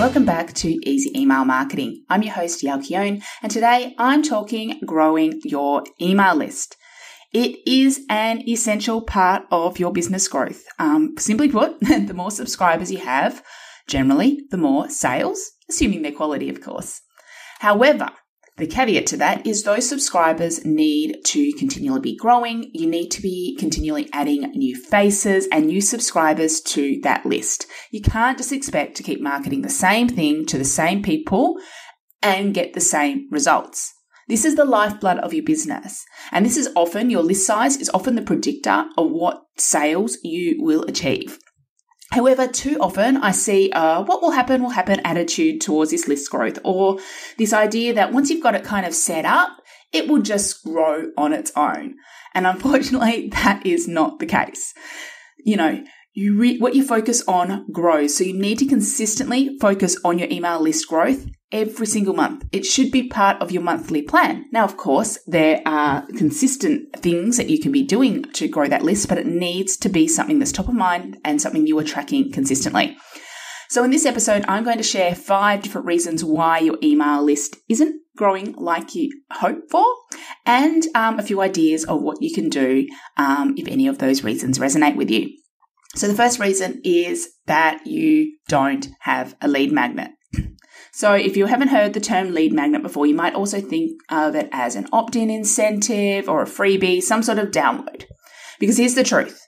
Welcome back to Easy Email Marketing. I'm your host, Yael Keon, and today I'm talking growing your email list. It is an essential part of your business growth. Um, simply put, the more subscribers you have, generally, the more sales, assuming their quality, of course. However, the caveat to that is those subscribers need to continually be growing. You need to be continually adding new faces and new subscribers to that list. You can't just expect to keep marketing the same thing to the same people and get the same results. This is the lifeblood of your business. And this is often, your list size is often the predictor of what sales you will achieve. However, too often I see uh, what will happen will happen attitude towards this list growth, or this idea that once you've got it kind of set up, it will just grow on its own. And unfortunately, that is not the case. You know, you re- what you focus on grows. So you need to consistently focus on your email list growth every single month. It should be part of your monthly plan. Now, of course, there are consistent things that you can be doing to grow that list, but it needs to be something that's top of mind and something you are tracking consistently. So in this episode, I'm going to share five different reasons why your email list isn't growing like you hope for, and um, a few ideas of what you can do um, if any of those reasons resonate with you. So the first reason is that you don't have a lead magnet. So, if you haven't heard the term lead magnet before, you might also think of it as an opt in incentive or a freebie, some sort of download. Because here's the truth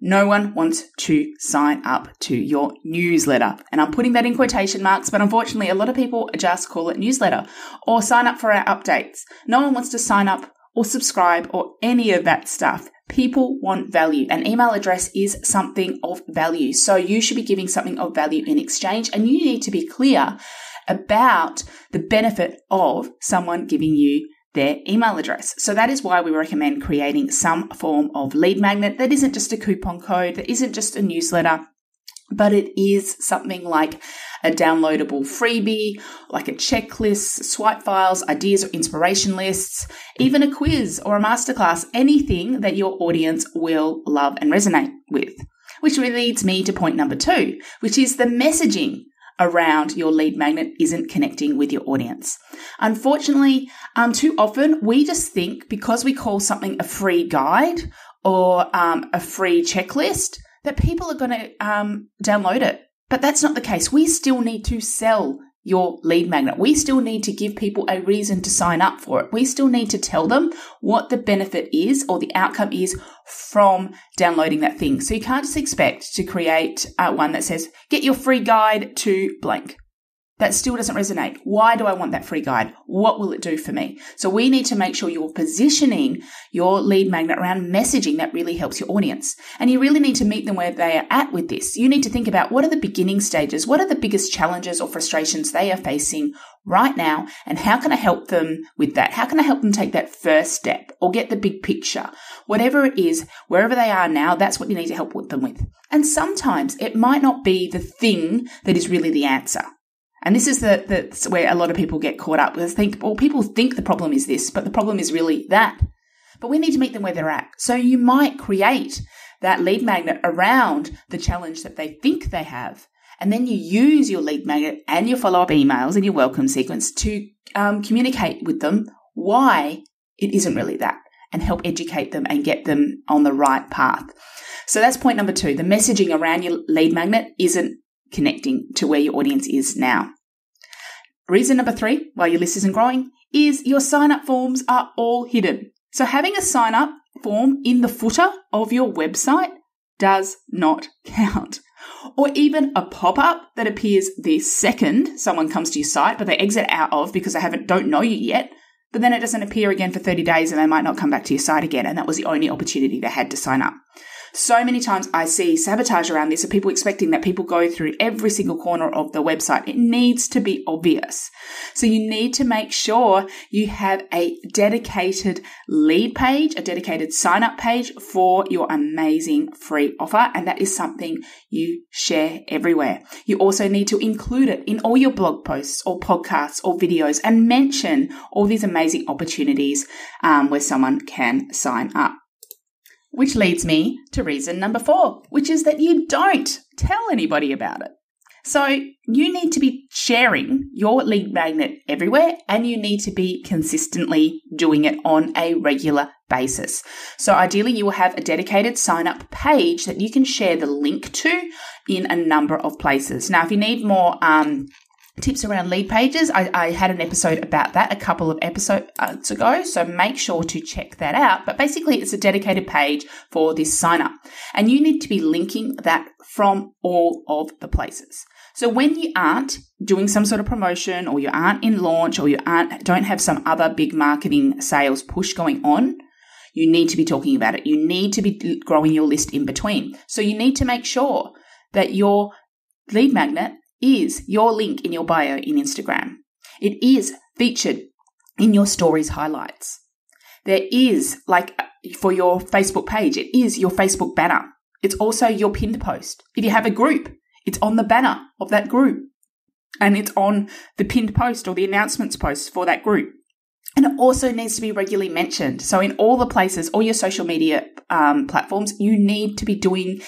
no one wants to sign up to your newsletter. And I'm putting that in quotation marks, but unfortunately, a lot of people just call it newsletter or sign up for our updates. No one wants to sign up or subscribe or any of that stuff. People want value. An email address is something of value. So you should be giving something of value in exchange and you need to be clear about the benefit of someone giving you their email address. So that is why we recommend creating some form of lead magnet that isn't just a coupon code, that isn't just a newsletter, but it is something like a downloadable freebie, like a checklist, swipe files, ideas or inspiration lists, even a quiz or a masterclass, anything that your audience will love and resonate with. Which leads me to point number two, which is the messaging around your lead magnet isn't connecting with your audience. Unfortunately, um, too often we just think because we call something a free guide or um, a free checklist that people are going to um, download it. But that's not the case. We still need to sell your lead magnet. We still need to give people a reason to sign up for it. We still need to tell them what the benefit is or the outcome is from downloading that thing. So you can't just expect to create uh, one that says, get your free guide to blank that still doesn't resonate. Why do I want that free guide? What will it do for me? So we need to make sure you're positioning your lead magnet around messaging that really helps your audience. And you really need to meet them where they are at with this. You need to think about what are the beginning stages? What are the biggest challenges or frustrations they are facing right now? And how can I help them with that? How can I help them take that first step or get the big picture? Whatever it is, wherever they are now, that's what you need to help them with. And sometimes it might not be the thing that is really the answer. And this is the, that's where a lot of people get caught up with think, well, people think the problem is this, but the problem is really that. But we need to meet them where they're at. So you might create that lead magnet around the challenge that they think they have. And then you use your lead magnet and your follow up emails and your welcome sequence to um, communicate with them why it isn't really that and help educate them and get them on the right path. So that's point number two. The messaging around your lead magnet isn't connecting to where your audience is now. Reason number three, why your list isn't growing, is your sign up forms are all hidden. So having a sign up form in the footer of your website does not count. Or even a pop up that appears the second someone comes to your site, but they exit out of because they haven't, don't know you yet. But then it doesn't appear again for 30 days and they might not come back to your site again. And that was the only opportunity they had to sign up. So many times I see sabotage around this of people expecting that people go through every single corner of the website. It needs to be obvious. So you need to make sure you have a dedicated lead page, a dedicated sign up page for your amazing free offer. And that is something you share everywhere. You also need to include it in all your blog posts or podcasts or videos and mention all these amazing opportunities um, where someone can sign up. Which leads me to reason number four, which is that you don't tell anybody about it. So you need to be sharing your lead magnet everywhere and you need to be consistently doing it on a regular basis. So ideally you will have a dedicated sign up page that you can share the link to in a number of places. Now, if you need more, um, tips around lead pages. I, I, had an episode about that a couple of episodes uh, ago, so make sure to check that out. But basically, it's a dedicated page for this sign up, and you need to be linking that from all of the places. So when you aren't doing some sort of promotion or you aren't in launch or you aren't don't have some other big marketing sales push going on, you need to be talking about it. You need to be growing your list in between. So you need to make sure that your lead magnet is your link in your bio in Instagram. It is featured in your stories highlights. There is, like for your Facebook page, it is your Facebook banner. It's also your pinned post. If you have a group, it's on the banner of that group and it's on the pinned post or the announcements post for that group. And it also needs to be regularly mentioned. So in all the places, all your social media um, platforms, you need to be doing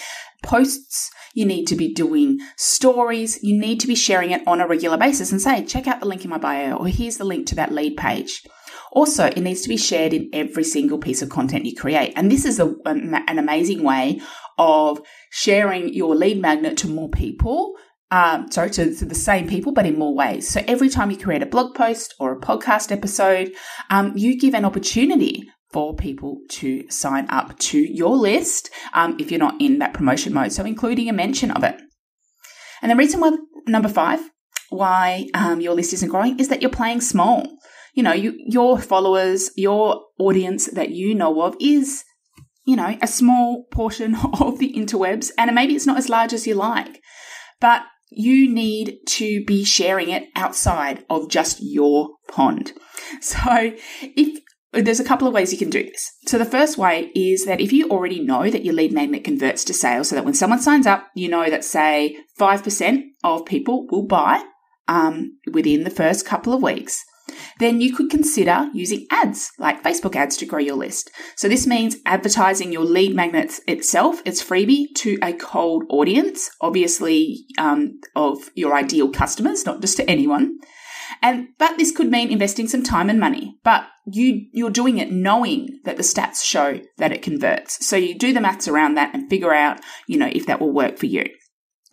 posts you need to be doing stories. You need to be sharing it on a regular basis and say, check out the link in my bio or here's the link to that lead page. Also, it needs to be shared in every single piece of content you create. And this is a, an amazing way of sharing your lead magnet to more people. Um, sorry, to, to, the same people, but in more ways. So every time you create a blog post or a podcast episode, um, you give an opportunity for people to sign up to your list um, if you're not in that promotion mode. So, including a mention of it. And the reason why, number five, why um, your list isn't growing is that you're playing small. You know, you, your followers, your audience that you know of is, you know, a small portion of the interwebs, and maybe it's not as large as you like, but you need to be sharing it outside of just your pond. So if there's a couple of ways you can do this. So the first way is that if you already know that your lead magnet converts to sales, so that when someone signs up, you know that say 5% of people will buy um, within the first couple of weeks, then you could consider using ads like Facebook ads to grow your list. So this means advertising your lead magnets itself, its freebie to a cold audience, obviously um, of your ideal customers, not just to anyone. And but this could mean investing some time and money. But you you're doing it knowing that the stats show that it converts. So you do the maths around that and figure out, you know, if that will work for you.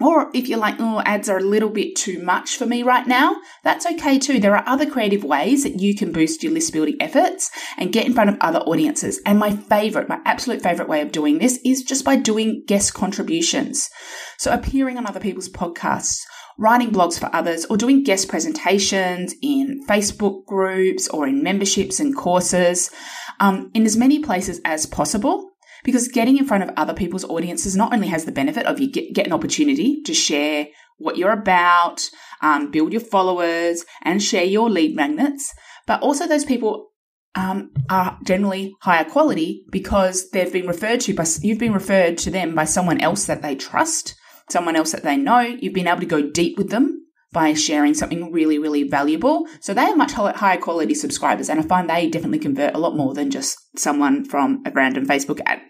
Or if you're like, oh, ads are a little bit too much for me right now, that's okay too. There are other creative ways that you can boost your list building efforts and get in front of other audiences. And my favorite, my absolute favorite way of doing this is just by doing guest contributions. So appearing on other people's podcasts writing blogs for others, or doing guest presentations in Facebook groups or in memberships and courses um, in as many places as possible. Because getting in front of other people's audiences not only has the benefit of you get, get an opportunity to share what you're about, um, build your followers, and share your lead magnets, but also those people um, are generally higher quality because they've been referred to by you've been referred to them by someone else that they trust someone else that they know. You've been able to go deep with them by sharing something really, really valuable. So they are much higher quality subscribers. And I find they definitely convert a lot more than just someone from a random Facebook ad.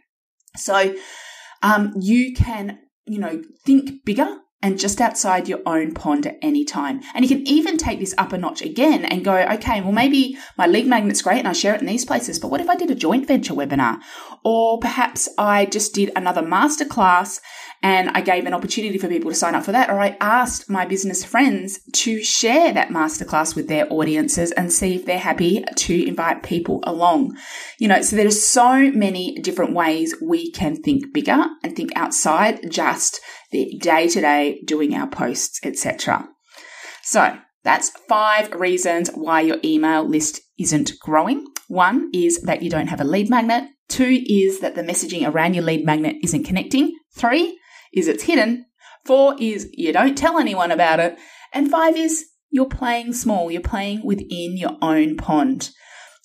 So um, you can, you know, think bigger and just outside your own pond at any time. And you can even take this up a notch again and go, okay, well, maybe my lead magnet's great and I share it in these places, but what if I did a joint venture webinar? Or perhaps I just did another masterclass and I gave an opportunity for people to sign up for that, or I asked my business friends to share that masterclass with their audiences and see if they're happy to invite people along. You know, so there's so many different ways we can think bigger and think outside just the day to day doing our posts, etc. So that's five reasons why your email list isn't growing. One is that you don't have a lead magnet. Two is that the messaging around your lead magnet isn't connecting. Three is it's hidden. Four is you don't tell anyone about it. And five is you're playing small. You're playing within your own pond.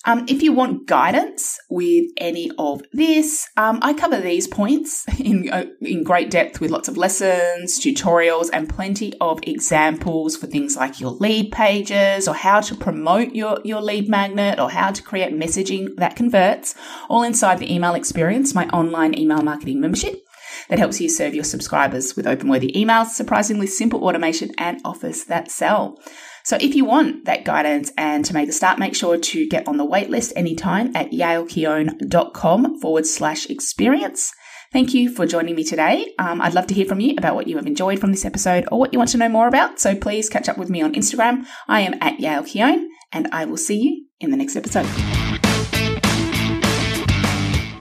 Um, if you want guidance with any of this, um, I cover these points in, uh, in great depth with lots of lessons, tutorials, and plenty of examples for things like your lead pages or how to promote your, your lead magnet or how to create messaging that converts, all inside the email experience, my online email marketing membership that helps you serve your subscribers with open worthy emails, surprisingly simple automation, and offers that sell. So if you want that guidance and to make the start, make sure to get on the waitlist anytime at yaelkeon.com forward slash experience. Thank you for joining me today. Um, I'd love to hear from you about what you have enjoyed from this episode or what you want to know more about. So please catch up with me on Instagram. I am at Yael and I will see you in the next episode.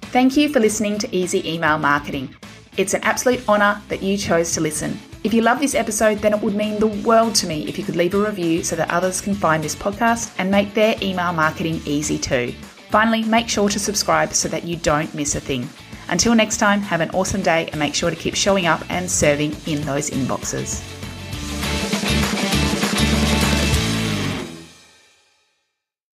Thank you for listening to Easy Email Marketing. It's an absolute honour that you chose to listen. If you love this episode, then it would mean the world to me if you could leave a review so that others can find this podcast and make their email marketing easy too. Finally, make sure to subscribe so that you don't miss a thing. Until next time, have an awesome day and make sure to keep showing up and serving in those inboxes.